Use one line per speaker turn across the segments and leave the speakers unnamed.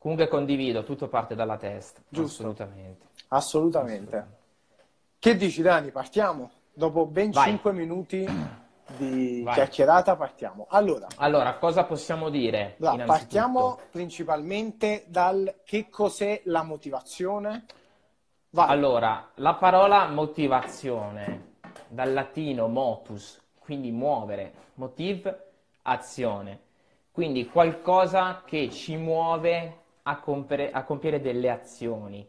Comunque condivido, tutto parte dalla testa.
Giusto.
Assolutamente.
Assolutamente. Che dici Dani? Partiamo? Dopo ben
Vai.
5 minuti di
Vai.
chiacchierata partiamo. Allora,
Allora, cosa possiamo dire? innanzitutto?
partiamo principalmente dal che cos'è la motivazione. Vai.
Allora, la parola motivazione, dal latino motus, quindi muovere, motive, azione. Quindi qualcosa che ci muove a compiere, a compiere delle azioni.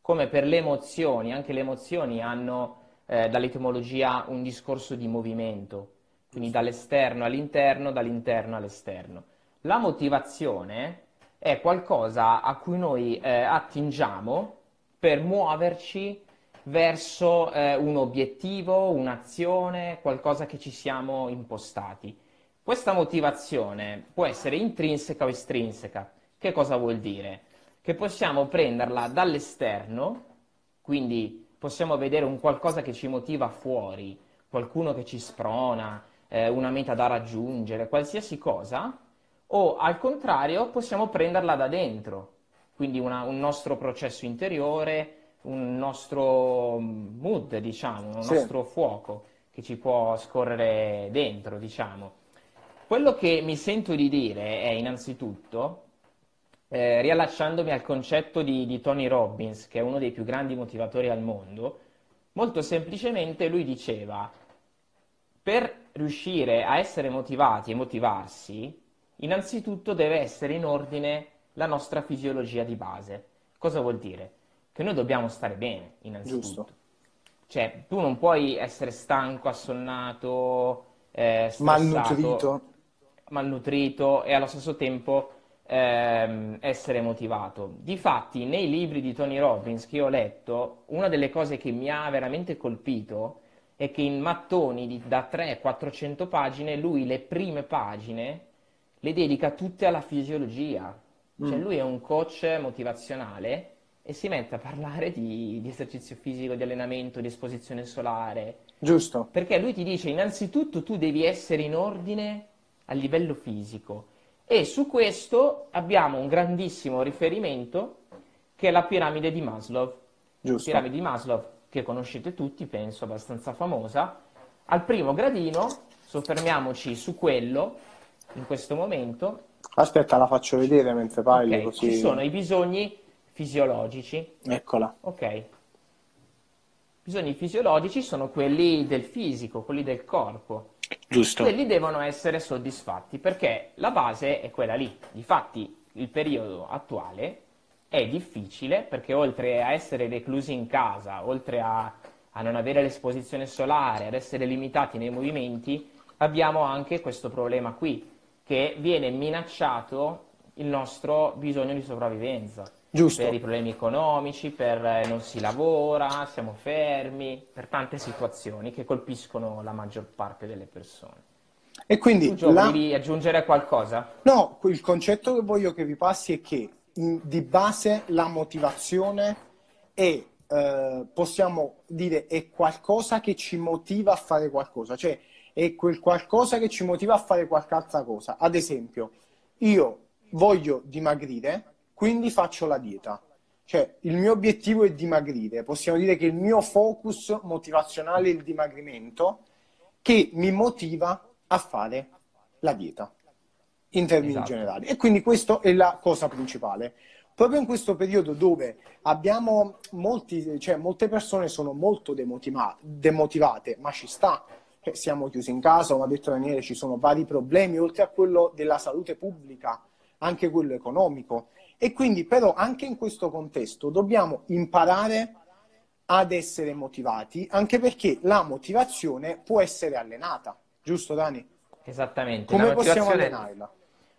Come per le emozioni, anche le emozioni hanno eh, dall'etimologia un discorso di movimento, quindi dall'esterno all'interno, dall'interno all'esterno. La motivazione è qualcosa a cui noi eh, attingiamo per muoverci verso eh, un obiettivo, un'azione, qualcosa che ci siamo impostati. Questa motivazione può essere intrinseca o estrinseca. Che cosa vuol dire? Che possiamo prenderla dall'esterno, quindi possiamo vedere un qualcosa che ci motiva fuori, qualcuno che ci sprona, eh, una meta da raggiungere, qualsiasi cosa, o al contrario possiamo prenderla da dentro, quindi una- un nostro processo interiore, un nostro mood, diciamo, un
Sì.
nostro fuoco che ci può scorrere dentro, diciamo. Quello che mi sento di dire è innanzitutto, eh, riallacciandomi al concetto di, di Tony Robbins, che è uno dei più grandi motivatori al mondo, molto semplicemente lui diceva, per riuscire a essere motivati e motivarsi, innanzitutto deve essere in ordine la nostra fisiologia di base. Cosa vuol dire? Che noi dobbiamo stare bene, innanzitutto.
Giusto.
Cioè, tu non puoi essere stanco, assonnato, eh,
Malnutrito.
malnutrito e allo stesso tempo ehm, essere motivato. Difatti, nei libri di Tony Robbins che ho letto, una delle cose che mi ha veramente colpito è che in mattoni di- da 300-400 pagine, lui le prime pagine le dedica tutte alla fisiologia. Cioè,
Mm.
lui è un coach motivazionale e si mette a parlare di, di esercizio fisico, di allenamento, di esposizione solare,
Giusto.
perché lui ti dice innanzitutto tu devi essere in ordine a livello fisico e su questo abbiamo un grandissimo riferimento che è la piramide di Maslow.
Giusto.
Piramide di Maslow che conoscete tutti, penso abbastanza famosa. Al primo gradino, soffermiamoci su quello in questo momento.
Aspetta, la faccio vedere mentre parli
Ok,
così.
Ci sono i bisogni fisiologici,
Eccola.
Ok. Bisogni fisiologici sono quelli del fisico, quelli del corpo.
Giusto.
Quelli devono essere soddisfatti perché la base è quella lì. Difatti, il periodo attuale è difficile perché oltre a essere reclusi in casa, oltre a, a non avere l'esposizione solare, ad essere limitati nei movimenti, abbiamo anche questo problema qui, che viene minacciato il nostro bisogno di sopravvivenza
Giusto.
per i problemi economici, per eh, non si lavora, siamo fermi, per tante situazioni che colpiscono la maggior parte delle persone.
E
Tu,
quindi
Gio,
la-
volevi aggiungere qualcosa?
No, il concetto che voglio che vi passi è che in- di base la motivazione è, eh, possiamo dire, è qualcosa che ci motiva a fare qualcosa, cioè è quel qualcosa che ci motiva a fare qualche altra cosa. Ad esempio, io voglio dimagrire, quindi faccio la dieta. Cioè, il mio obiettivo è dimagrire. Possiamo dire che il mio focus motivazionale è il dimagrimento che mi motiva a fare la dieta in termini
Esatto.
generali. E quindi questa è la cosa principale. Proprio in questo periodo dove abbiamo molti, cioè molte persone sono molto demotiva- demotivate, ma ci sta, Cioè, siamo chiusi in casa, come ha detto Daniele, ci sono vari problemi, oltre a quello della salute pubblica, anche quello economico. E quindi però anche in questo contesto dobbiamo imparare ad essere motivati, anche perché la motivazione può essere allenata, giusto Dani?
Esattamente.
Come possiamo allenarla?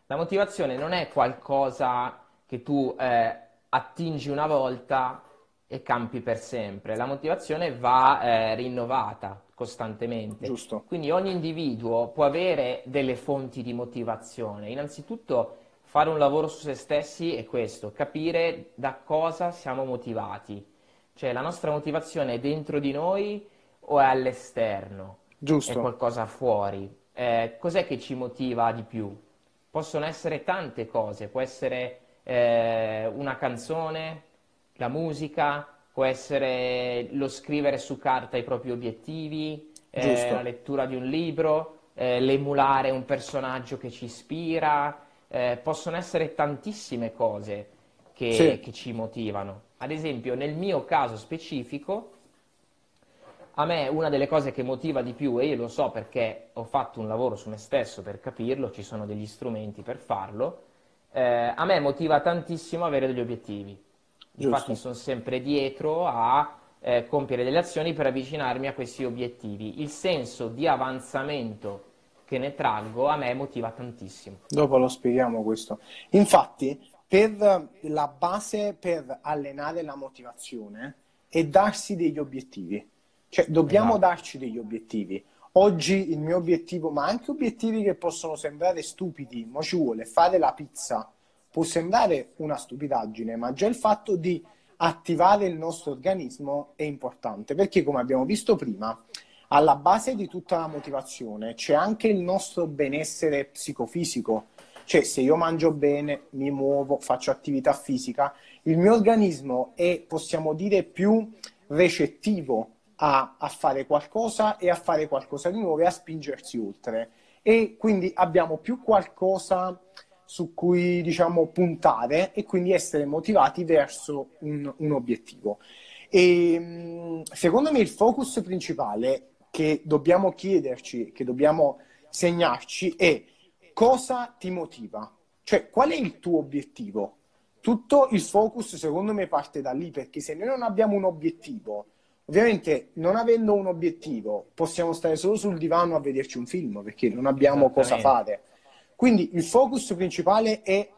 la motivazione non è qualcosa che tu eh, attingi una volta e campi per sempre. La motivazione va eh, rinnovata costantemente.
Giusto.
Quindi ogni individuo può avere delle fonti di motivazione. Innanzitutto fare un lavoro su se stessi è questo, capire da cosa siamo motivati. Cioè la nostra motivazione è dentro di noi o è all'esterno? È
Giusto.
qualcosa fuori? Eh, cos'è che ci motiva di più? Possono essere tante cose, può essere eh, una canzone, la musica, può essere lo scrivere su carta i propri obiettivi, eh, la lettura di un libro, eh, l'emulare un personaggio che ci ispira, eh, possono essere tantissime cose che, sì. che ci motivano. Ad esempio, nel mio caso specifico, a me una delle cose che motiva di più, e io lo so perché ho fatto un lavoro su me stesso per capirlo, ci sono degli strumenti per farlo, eh, a me motiva tantissimo avere degli obiettivi. Infatti sono sempre dietro a eh, compiere delle azioni per avvicinarmi a questi obiettivi. Il senso di avanzamento che ne traggo a me motiva tantissimo.
Dopo lo spieghiamo questo. Infatti, per la base per allenare la motivazione è darsi degli obiettivi. Cioè, dobbiamo esatto. darci degli obiettivi. Oggi il mio obiettivo, ma anche obiettivi che possono sembrare stupidi, ma ci vuole fare la pizza, può sembrare una stupidaggine, ma già il fatto di attivare il nostro organismo è importante, perché come abbiamo visto prima, alla base di tutta la motivazione c'è anche il nostro benessere psicofisico. Cioè, se io mangio bene, mi muovo, faccio attività fisica, il mio organismo è, possiamo dire, più recettivo a, a, fare qualcosa e a fare qualcosa di nuovo e a spingersi oltre. E quindi abbiamo più qualcosa su cui diciamo puntare e quindi essere motivati verso un, un obiettivo. E secondo me il focus principale che dobbiamo chiederci, che dobbiamo segnarci è cosa ti motiva? Cioè, qual è il tuo obiettivo? Tutto il focus secondo me parte da lì, perché se noi non abbiamo un obiettivo, Ovviamente, non avendo un obiettivo, possiamo stare solo sul divano a vederci un film perché non abbiamo cosa fare. Quindi il focus principale è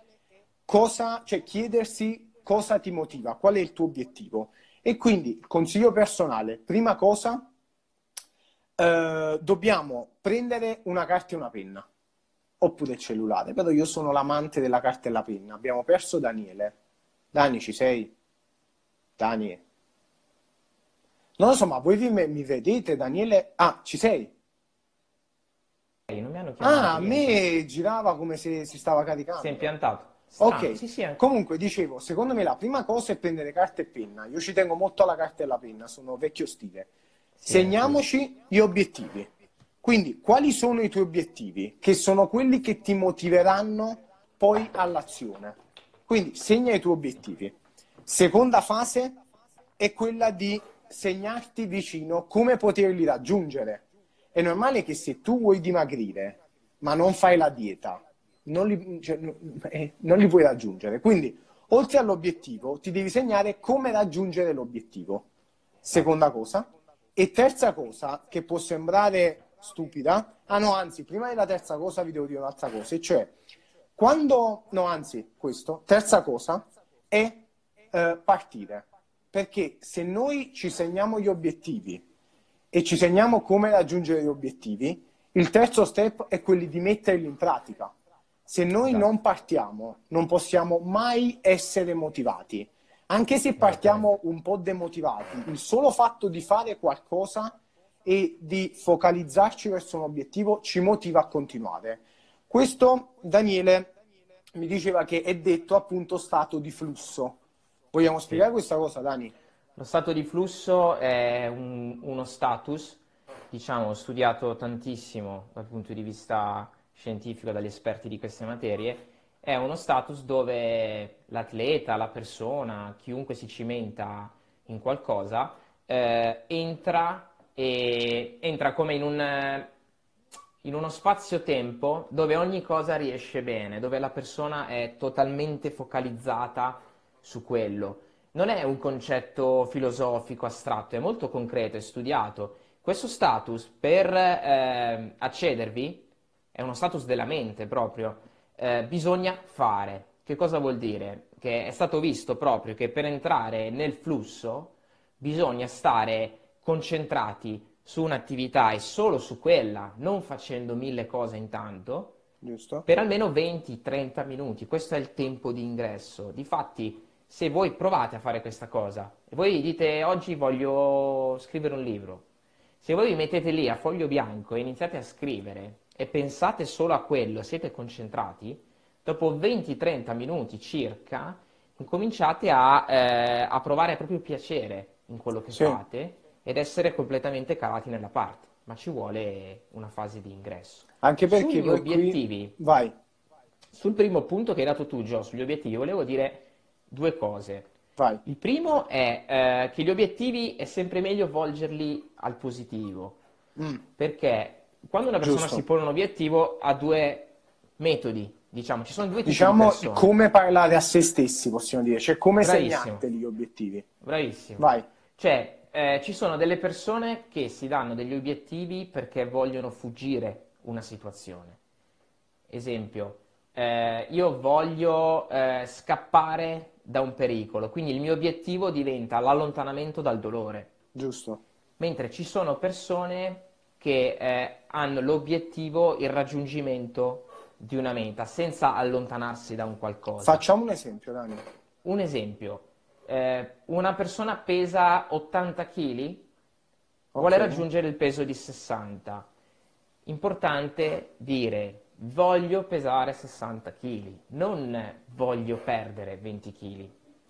cosa, cioè chiedersi cosa ti motiva, qual è il tuo obiettivo. E quindi il consiglio personale, prima cosa, eh, dobbiamo prendere una carta e una penna, oppure il cellulare. Però io sono l'amante della carta e la penna. Abbiamo perso Daniele. Dani, ci sei? Dani, non lo so, ma voi mi, mi vedete, Daniele? Ah, ci sei?
Non mi hanno chiamato.
Ah, a me girava come se si stava caricando.
Si è impiantato.
Strano. Ok, sì, sì, comunque dicevo, secondo me la prima cosa è prendere carta e penna. Io ci tengo molto alla carta e alla penna, sono vecchio stile. Segniamoci gli obiettivi. Quindi, quali sono i tuoi obiettivi? Che sono quelli che ti motiveranno poi all'azione. Quindi, segna i tuoi obiettivi. Seconda fase è quella di segnarti vicino come poterli raggiungere. È normale che se tu vuoi dimagrire, ma non fai la dieta, non li, cioè, eh, non li puoi raggiungere. Quindi, oltre all'obiettivo, ti devi segnare come raggiungere l'obiettivo. Seconda cosa. E terza cosa, che può sembrare stupida, ah no, anzi, prima della terza cosa vi devo dire un'altra cosa, e cioè, quando, no, anzi, questo, terza cosa, è eh, partire. Perché se noi ci segniamo gli obiettivi e ci segniamo come raggiungere gli obiettivi, il terzo step è quello di metterli in pratica. Se noi esatto. non partiamo, non possiamo mai essere motivati. Anche se partiamo un po' demotivati, il solo fatto di fare qualcosa e di focalizzarci verso un obiettivo ci motiva a continuare. Questo Daniele mi diceva che è detto appunto stato di flusso. Vogliamo spiegare sì. questa cosa, Dani?
Lo stato di flusso è un, uno status, diciamo, studiato tantissimo dal punto di vista scientifico dagli esperti di queste materie. È uno status dove l'atleta, la persona, chiunque si cimenta in qualcosa, eh, entra, e, entra come in un, in uno spazio-tempo dove ogni cosa riesce bene, dove la persona è totalmente focalizzata su quello. Non è un concetto filosofico astratto, è molto concreto, è studiato. Questo status, per eh, accedervi, è uno status della mente proprio, eh, bisogna fare. Che cosa vuol dire? Che è stato visto proprio che per entrare nel flusso bisogna stare concentrati su un'attività e solo su quella, non facendo mille cose intanto, Giusto. per almeno 20-30 minuti. Questo è il tempo di ingresso. Difatti, se voi provate a fare questa cosa e voi dite oggi voglio scrivere un libro, se voi vi mettete lì a foglio bianco e iniziate a scrivere e pensate solo a quello, siete concentrati, dopo 20-30 minuti circa, cominciate a, eh, a, provare proprio piacere in quello che sì. fate ed essere completamente calati nella parte, ma ci vuole una fase di ingresso.
Anche perché
sugli obiettivi,
qui... vai.
Sul primo punto che hai dato tu, Gio, sugli obiettivi, volevo dire due cose.
Vai.
Il primo è eh, che gli obiettivi è sempre meglio volgerli al positivo, mm. perché quando una persona Giusto. si pone un obiettivo ha due metodi, diciamo, ci sono due tipi
diciamo,
di
come parlare a se stessi, possiamo dire, cioè come segnarteli gli obiettivi.
Bravissimo.
Vai.
Cioè, eh, ci sono delle persone che si danno degli obiettivi perché vogliono fuggire una situazione. Esempio, eh, io voglio eh, scappare da un pericolo, quindi il mio obiettivo diventa l'allontanamento dal dolore.
Giusto.
Mentre ci sono persone che eh, hanno l'obiettivo il raggiungimento di una meta senza allontanarsi da un qualcosa.
Facciamo un esempio, Dani.
Un esempio. Eh, una persona pesa 80 kg, okay. vuole raggiungere il peso di 60. Importante dire voglio pesare 60 kg, non voglio perdere 20 kg.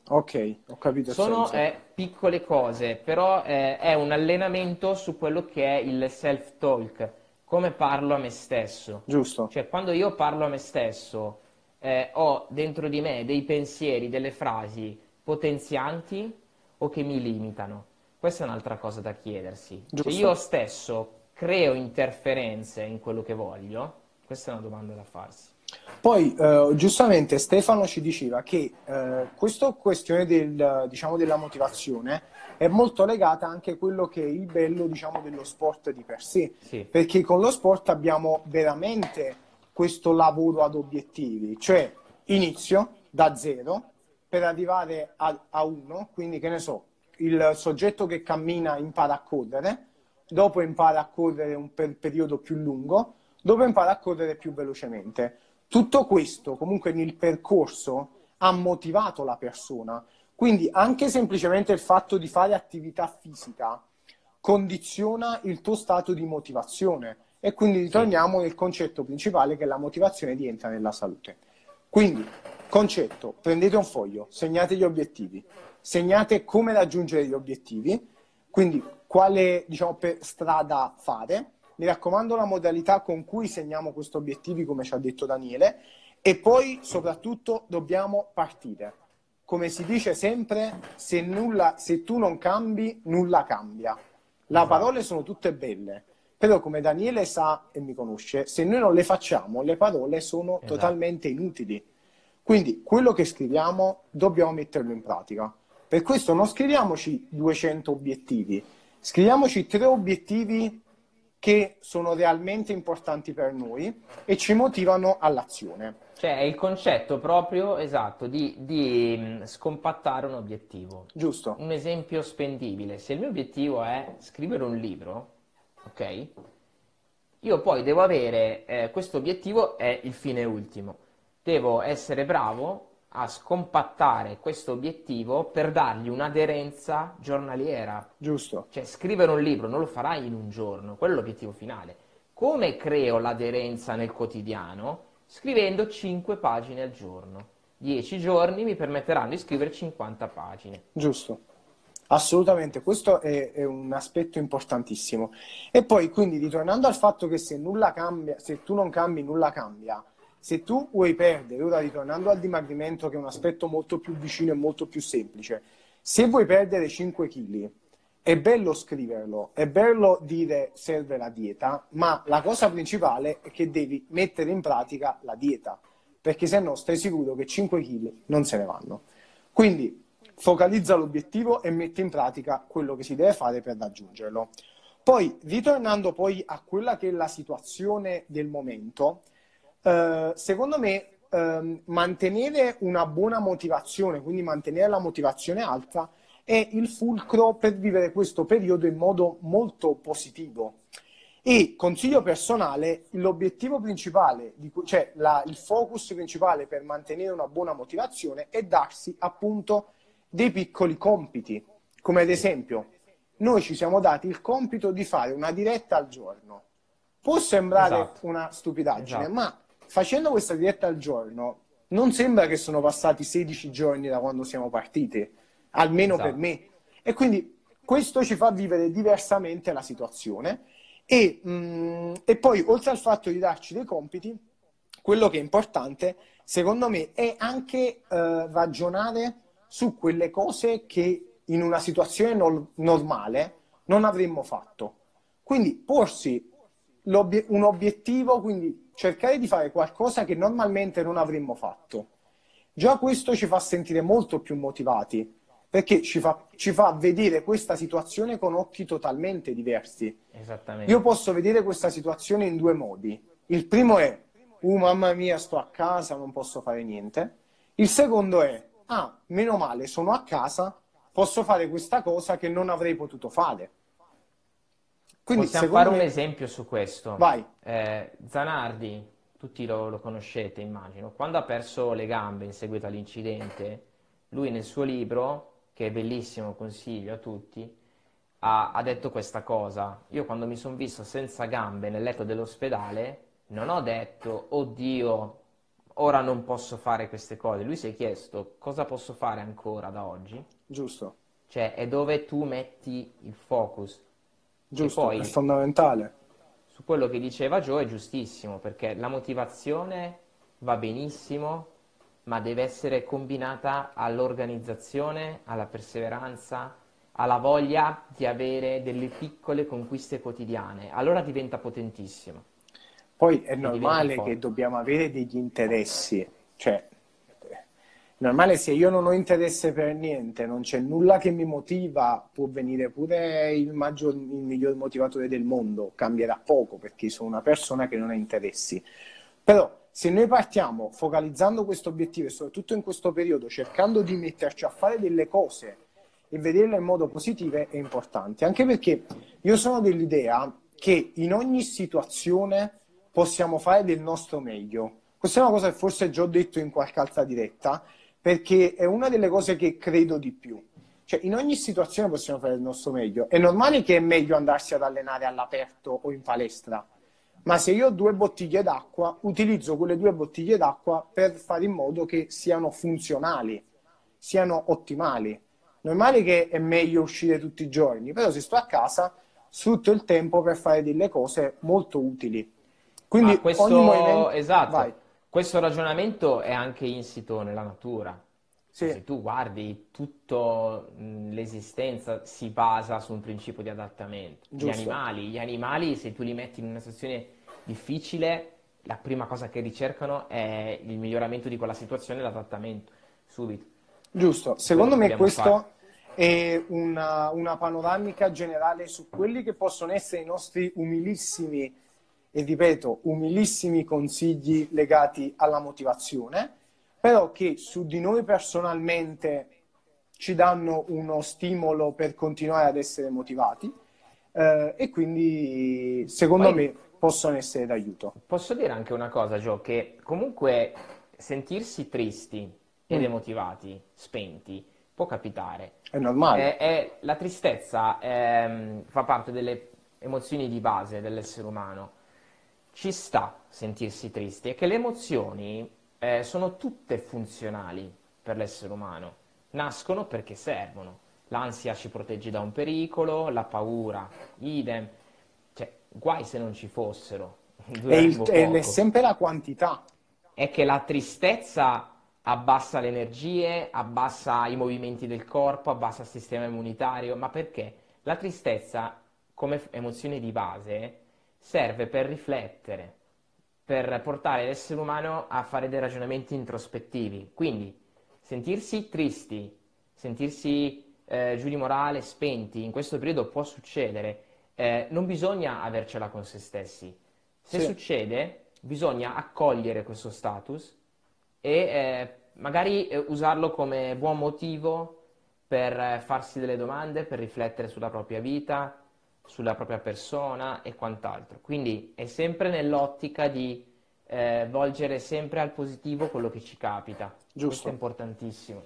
Ok, ho capito.
Sono eh, piccole cose, però eh, è un allenamento su quello che è il self-talk, come parlo a me stesso.
Giusto.
Cioè, quando io parlo a me stesso, eh, ho dentro di me dei pensieri, delle frasi potenzianti o che mi limitano. Questa è un'altra cosa da chiedersi. Cioè, io stesso creo interferenze in quello che voglio questa è una domanda da farsi.
Poi, eh, giustamente, Stefano ci diceva che eh, questa questione del, diciamo, della motivazione è molto legata anche a quello che è il bello diciamo, dello sport di per sé,
sì.
perché con lo sport abbiamo veramente questo lavoro ad obiettivi, cioè inizio da zero per arrivare a, a uno, quindi che ne so, il soggetto che cammina impara a correre, dopo impara a correre un per periodo più lungo, dove impara a correre più velocemente. Tutto questo comunque nel percorso ha motivato la persona, quindi anche semplicemente il fatto di fare attività fisica condiziona il tuo stato di motivazione. E quindi ritorniamo nel concetto principale che la motivazione rientra nella salute. Quindi, concetto, prendete un foglio, segnate gli obiettivi, segnate come raggiungere gli obiettivi, quindi quale diciamo, strada fare mi raccomando la modalità con cui segniamo questi obiettivi, come ci ha detto Daniele, e poi soprattutto dobbiamo partire. Come si dice sempre, se, nulla, se tu non cambi, nulla cambia. Le esatto. parole sono tutte belle, però come Daniele sa e mi conosce, se noi non le facciamo, le parole sono esatto. totalmente inutili. Quindi quello che scriviamo dobbiamo metterlo in pratica. Per questo non scriviamoci 200 obiettivi, scriviamoci tre obiettivi che sono realmente importanti per noi e ci motivano all'azione.
Cioè è il concetto proprio esatto di, di mm, scompattare un obiettivo.
Giusto.
Un esempio spendibile. Se il mio obiettivo è scrivere un libro, ok? Io poi devo avere, eh, questo obiettivo è il fine ultimo. Devo essere bravo a scompattare questo obiettivo per dargli un'aderenza giornaliera.
Giusto.
Cioè, scrivere un libro non lo farai in un giorno, quello è l'obiettivo finale. Come creo l'aderenza nel quotidiano? Scrivendo 5 pagine al giorno. 10 giorni mi permetteranno di scrivere 50 pagine.
Giusto. Assolutamente, questo è, è, un aspetto importantissimo. E poi, quindi, ritornando al fatto che se nulla cambia, se tu non cambi, nulla cambia, se tu vuoi perdere, ora ritornando al dimagrimento che è un aspetto molto più vicino e molto più semplice, se vuoi perdere 5 kg, è bello scriverlo, è bello dire serve la dieta, ma la cosa principale è che devi mettere in pratica la dieta, perché se no stai sicuro che 5 kg non se ne vanno. Quindi focalizza l'obiettivo e metti in pratica quello che si deve fare per raggiungerlo. Poi, ritornando poi a quella che è la situazione del momento, eh, secondo me eh, mantenere una buona motivazione, quindi mantenere la motivazione alta, è il fulcro per vivere questo periodo in modo molto positivo. E consiglio personale, l'obiettivo principale, cioè la, il focus principale per mantenere una buona motivazione è darsi appunto dei piccoli compiti, come ad esempio noi ci siamo dati il compito di fare una diretta al giorno. Può sembrare esatto. una stupidaggine, esatto. ma facendo questa diretta al giorno non sembra che sono passati 16 giorni da quando siamo partiti, almeno esatto. per me. E quindi questo ci fa vivere diversamente la situazione. E, mh, mm, e poi, oltre al fatto di darci dei compiti, quello che è importante, secondo me, è anche eh, ragionare su quelle cose che in una situazione no- normale non avremmo fatto. Quindi porsi un obiettivo, quindi cercare di fare qualcosa che normalmente non avremmo fatto. Già questo ci fa sentire molto più motivati, perché ci fa, ci fa vedere questa situazione con occhi totalmente diversi.
Esattamente.
Io posso vedere questa situazione in due modi. Il primo è uh mamma mia sto a casa, non posso fare niente. Il secondo è, ah, meno male, sono a casa, posso fare questa cosa che non avrei potuto fare.
Quindi, Possiamo fare me... un esempio su questo.
Vai.
Eh, Zanardi, tutti lo, lo, conoscete immagino, quando ha perso le gambe in seguito all'incidente, lui nel suo libro, che è bellissimo, consiglio a tutti, ha, ha detto questa cosa. Io quando mi sono visto senza gambe nel letto dell'ospedale, non ho detto, oddio, ora non posso fare queste cose. Lui si è chiesto, cosa posso fare ancora da oggi?
Giusto.
Cioè, è dove tu metti il focus.
Giusto, poi, è fondamentale.
Su quello che diceva Joe è giustissimo, perché la motivazione va benissimo, ma deve essere combinata all'organizzazione, alla perseveranza, alla voglia di avere delle piccole conquiste quotidiane. Allora diventa potentissimo.
Poi è normale che dobbiamo avere degli interessi, cioè normale se io non ho interesse per niente, non c'è nulla che mi motiva, può venire pure il, maggior, il miglior motivatore del mondo, cambierà poco perché sono una persona che non ha interessi. Però se noi partiamo focalizzando questo obiettivo e soprattutto in questo periodo cercando di metterci a fare delle cose e vederle in modo positivo è importante, anche perché io sono dell'idea che in ogni situazione possiamo fare del nostro meglio. Questa è una cosa che forse già ho detto in qualche altra diretta, perché è una delle cose che credo di più. Cioè, in ogni situazione possiamo fare del nostro meglio. È normale che è meglio andarsi ad allenare all'aperto o in palestra, ma se io ho due bottiglie d'acqua, utilizzo quelle due bottiglie d'acqua per fare in modo che siano funzionali, siano ottimali. Normale che è meglio uscire tutti i giorni, però se sto a casa, sfrutto il tempo per fare delle cose molto utili.
Quindi questo, movimento... esatto, Vai. Questo ragionamento è anche insito nella natura. Sì. Se tu guardi, tutta l'esistenza si basa su un principio di adattamento. Giusto. Gli animali, gli animali, se tu li metti in una situazione difficile, la prima cosa che ricercano è il miglioramento di quella situazione e l'adattamento, subito.
Giusto, secondo me questo fare. è una, una panoramica generale su quelli che possono essere i nostri umilissimi e ripeto, umilissimi consigli legati alla motivazione, però che su di noi personalmente ci danno uno stimolo per continuare ad essere motivati eh, e quindi secondo Poi, me possono essere d'aiuto.
Posso dire anche una cosa, Gio, che comunque sentirsi tristi e mm. demotivati, spenti, può capitare.
È normale.
È, è, la tristezza è, ehm, fa parte delle emozioni di base dell'essere umano ci sta sentirsi tristi e che le emozioni eh, sono tutte funzionali per l'essere umano, nascono perché servono. L'ansia ci protegge da un pericolo, la paura, idem, cioè guai se non ci fossero.
E il, è sempre la quantità.
È che la tristezza abbassa le energie, abbassa i movimenti del corpo, abbassa il sistema immunitario, ma perché? La tristezza come emozione di base serve per riflettere, per portare l'essere umano a fare dei ragionamenti introspettivi. Quindi sentirsi tristi, sentirsi eh, giù di morale, spenti, in questo periodo può succedere. Eh, non bisogna avercela con se stessi. Se sì. succede, bisogna accogliere questo status e eh, magari eh, usarlo come buon motivo per eh, farsi delle domande, per riflettere sulla propria vita, sulla propria persona e quant'altro. Quindi è sempre nell'ottica di eh, volgere sempre al positivo quello che ci capita. Giusto. Questo è importantissimo.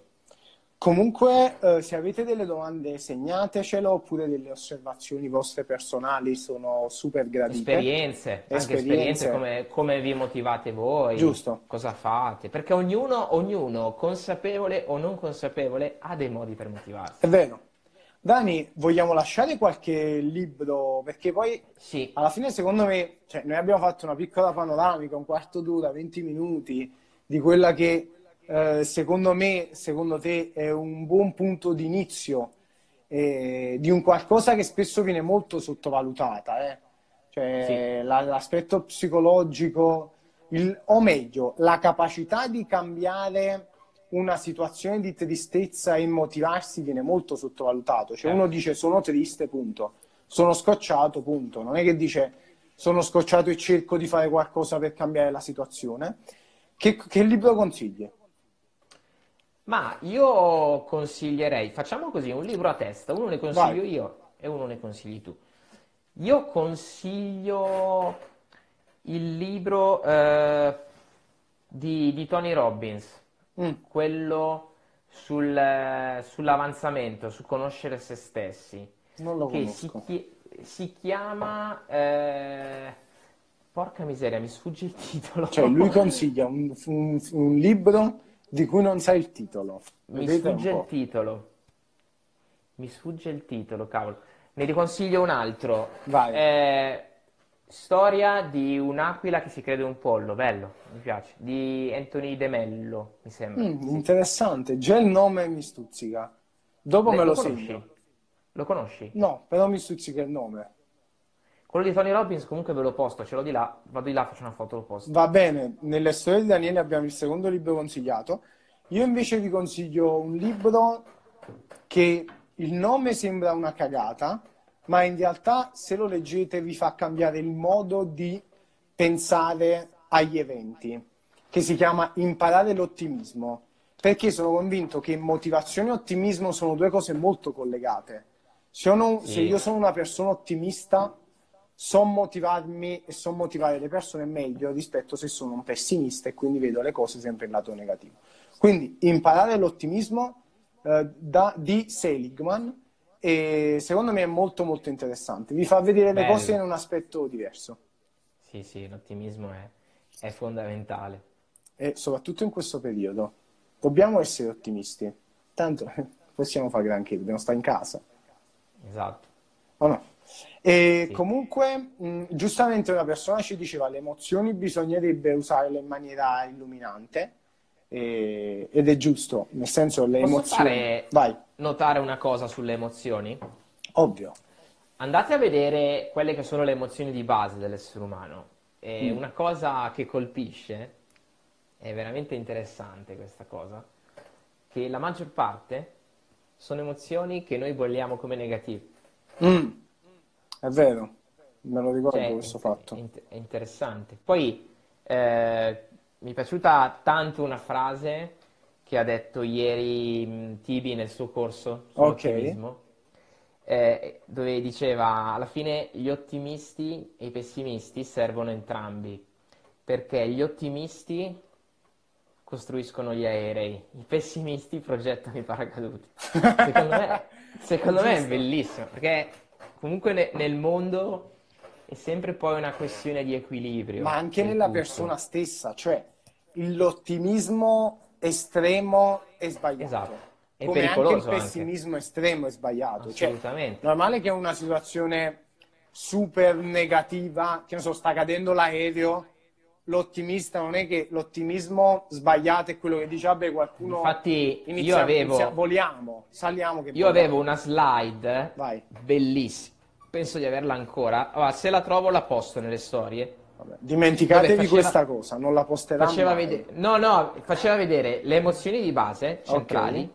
Comunque, eh, se avete delle domande, segnatecelo oppure delle osservazioni vostre personali, sono super gradite.
Esperienze, anche
Esperienze.
esperienze, come, come vi motivate voi,
Giusto.
cosa fate, perché ognuno, ognuno, consapevole o non consapevole, ha dei modi per motivarsi.
È vero. Dani, vogliamo lasciare qualche libro? Perché poi
Sì,
alla fine, secondo me, cioè, noi abbiamo fatto una piccola panoramica, un quarto d'ora, 20 minuti, di quella che eh, secondo me, secondo te, è un buon punto di inizio eh, di un qualcosa che spesso viene molto sottovalutata, eh. Cioè, la- l'aspetto psicologico, il- o meglio, la capacità di cambiare una situazione di tristezza e motivarsi viene molto sottovalutato. Cioè, uno dice sono triste, punto. Sono scocciato, punto. Non è che dice sono scocciato e cerco di fare qualcosa per cambiare la situazione. Che, che libro consigli?
ma io consiglierei, facciamo così, un libro a testa, uno ne consiglio
Vai.
io e uno ne consigli tu. Io consiglio il libro eh, di, di Tony Robbins,
Mm,
quello sul- sull'avanzamento, su conoscere se stessi,
non lo
che si,
conosco.
chi- si chiama... eh, porca miseria, mi sfugge il titolo.
Cioè, lui consiglia un, un- un libro di cui non sai il titolo.
Mi
Vedete
sfugge il titolo. Mi sfugge il titolo, cavolo. Ne riconsiglio un altro.
Vai.
Eh, storia di un'aquila che si crede un pollo, bello, mi piace. Di Anthony De Mello, mi sembra.
Mm,
Sì.
interessante. Già il nome mi stuzzica. Dopo
Le-
me lo
conosci?
segno.
Lo conosci?
No, però mi stuzzica il nome.
Quello di Tony Robbins comunque ve lo posto, ce l'ho di là, vado di là, faccio una foto, lo posto.
Va bene, nelle storie di Daniele abbiamo il secondo libro consigliato. Io invece vi consiglio un libro che il nome sembra una cagata, ma in realtà se lo leggete vi fa cambiare il modo di pensare agli eventi, che si chiama Imparare l'ottimismo, perché sono convinto che motivazione e ottimismo sono due cose molto collegate. Se, io non-
Sì.
se io sono una persona ottimista, so motivarmi e so motivare le persone meglio rispetto se sono un pessimista e quindi vedo le cose sempre in lato negativo. Quindi imparare l'ottimismo eh, da- di Seligman e secondo me è molto molto interessante. Vi fa vedere le
Bello.
cose in un aspetto diverso
Sì, sì, l'ottimismo è, è fondamentale.
e soprattutto in questo periodo dobbiamo essere ottimisti. Tanto possiamo fare granché, dobbiamo stare in casa.
Esatto.
O no? E
Sì.
comunque, mh, giustamente una persona ci diceva le emozioni bisognerebbe usarle in maniera illuminante e- ed è giusto, nel senso le
Posso
emozioni... Vai,
Notare una cosa sulle emozioni?
ovvio.
Andate a vedere quelle che sono le emozioni di base dell'essere umano. E
Mm.
una cosa che colpisce, è veramente interessante questa cosa, che la maggior parte sono emozioni che noi vogliamo come negative.
Mm, È vero, me lo ricordo
Cioè,
questo
è-
fatto.
È interessante. Poi eh, mi è piaciuta tanto una frase che ha detto ieri mh, Tibi nel suo corso sull'ottimismo, eh, dove diceva alla fine gli ottimisti e i pessimisti servono entrambi, perché gli ottimisti costruiscono gli aerei, i pessimisti progettano i paracadute. Secondo me, secondo me è bellissimo, perché comunque ne- nel mondo è sempre poi una questione di equilibrio.
Ma anche nella
tutto.
persona stessa, cioè l'ottimismo estremo è sbagliato.
Esatto. È
Come anche il
pericoloso anche.
pessimismo estremo è sbagliato. Cioè,
Assolutamente.
normale che una situazione super negativa, che ne so, sta cadendo l'aereo, l'ottimista non è che l'ottimismo sbagliato è quello che dice, vabbè, qualcuno
Infatti io
inizia,
avevo,
inizia- voliamo, saliamo che
io
vogliamo.
avevo una slide
Vai,
bellissima, penso di averla ancora. Allora, se la trovo la posto nelle storie.
vabbè. dimenticatevi
Dove faceva-
questa cosa, non la
Faceva
mai.
vedere, no, no, faceva vedere le emozioni di base centrali
Ok.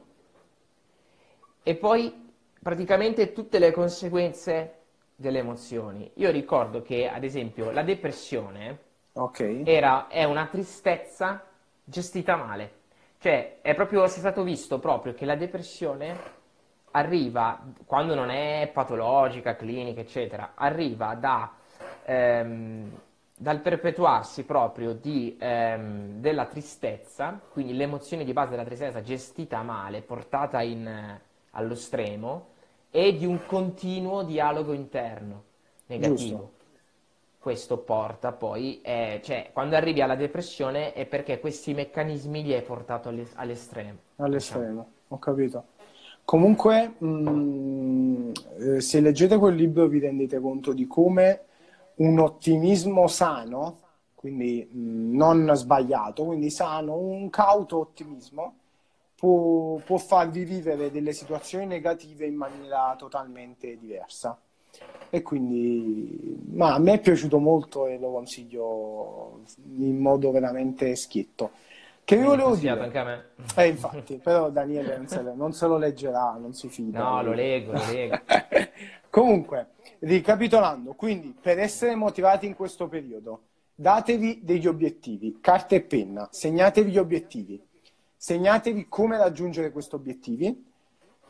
e poi praticamente tutte le conseguenze delle emozioni. Io ricordo che, ad esempio, la depressione
Ok.
era, è una tristezza gestita male. Cioè, è proprio, è stato visto proprio che la depressione arriva, quando non è patologica, clinica, eccetera, arriva da, ehm, dal perpetuarsi proprio di, ehm, della tristezza, quindi l'emozione di base della tristezza gestita male, portata in, eh, allo stremo, e di un continuo dialogo interno negativo. Giusto. Questo porta poi, eh, cioè, quando arrivi alla depressione è perché questi meccanismi li hai portato all'estremo.
All'estremo, diciamo. ho capito. Comunque, mh, mm, eh, se leggete quel libro vi rendete conto di come un ottimismo sano, quindi mh, mm, non sbagliato, quindi sano, un cauto ottimismo, può, può farvi vivere delle situazioni negative in maniera totalmente diversa. E quindi, ma a me è piaciuto molto e lo consiglio in modo veramente schietto. Che vi volevo dire?
anche a me.
Eh, infatti, però Daniele non se, non se, lo leggerà, non si fida.
No, lo leggo, lo leggo.
Comunque, ricapitolando, quindi per essere motivati in questo periodo, datevi degli obiettivi, carta e penna, segnatevi gli obiettivi, segnatevi come raggiungere questi obiettivi,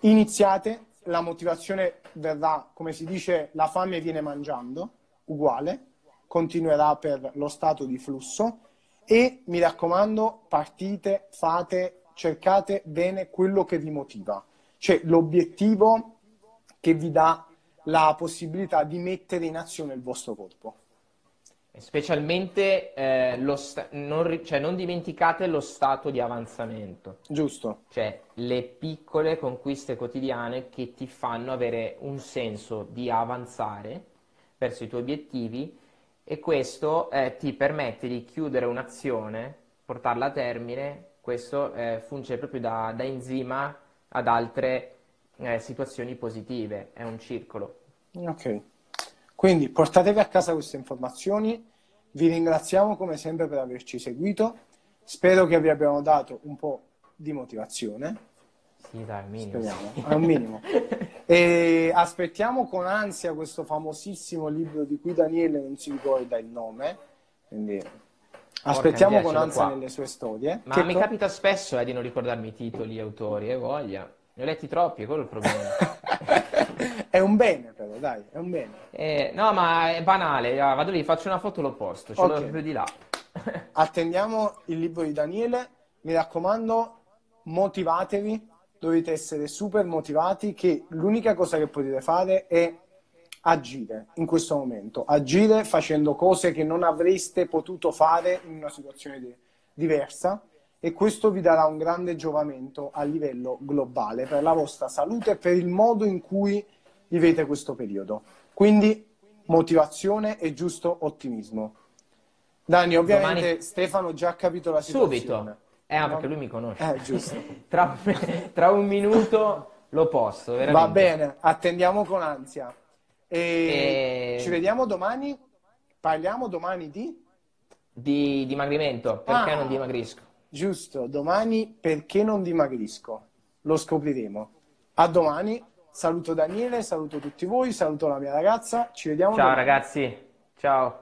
iniziate, la motivazione verrà, come si dice, la fame viene mangiando, uguale, continuerà per lo stato di flusso e mi raccomando, partite, fate, cercate bene quello che vi motiva, cioè l'obiettivo che vi dà la possibilità di mettere in azione il vostro corpo.
Specialmente eh, sta- non, cioè, non, dimenticate lo stato di avanzamento.
Giusto.
Cioè le piccole conquiste quotidiane che ti fanno avere un senso di avanzare verso i tuoi obiettivi e questo eh, ti permette di chiudere un'azione, portarla a termine, questo eh, funge proprio da, da, enzima ad altre eh, situazioni positive, è un circolo.
Ok, quindi portatevi a casa queste informazioni, vi ringraziamo come sempre per averci seguito, spero che vi abbiamo dato un po' di motivazione.
Sì, dai, minimo.
Speriamo, un minimo. E aspettiamo con ansia questo famosissimo libro di cui Daniele non si ricorda il nome, quindi aspettiamo con ansia qua. nelle sue storie.
Ma che mi co- capita spesso eh, di non ricordarmi i titoli, gli autori, e eh, voglia. Ne ho letti troppi, è quello il problema.
è un bene però, dai, è un bene.
Eh, no, ma è banale, vado lì, faccio una foto e lo posto, ce okay. l'ho proprio di là.
Attendiamo il libro di Daniele, mi raccomando, motivatevi, dovete essere super motivati che l'unica cosa che potete fare è agire in questo momento, agire facendo cose che non avreste potuto fare in una situazione di- diversa e questo vi darà un grande giovamento a livello globale per la vostra salute e per il modo in cui vivete questo periodo. Quindi motivazione e giusto ottimismo. Dani, ovviamente Domani... Stefano già ha capito la situazione.
Subito. Eh, no? perché lui mi conosce.
Eh, giusto.
tra, tra, un minuto lo posso, veramente.
Va bene, attendiamo con ansia. E... E... Ci vediamo domani. Parliamo domani di?
Di dimagrimento. Perché ah, non dimagrisco?
Giusto, domani perché non dimagrisco? Lo scopriremo. A domani. Saluto Daniele, saluto tutti voi, saluto la mia ragazza. Ci vediamo
Ciao
domani.
ragazzi. Ciao.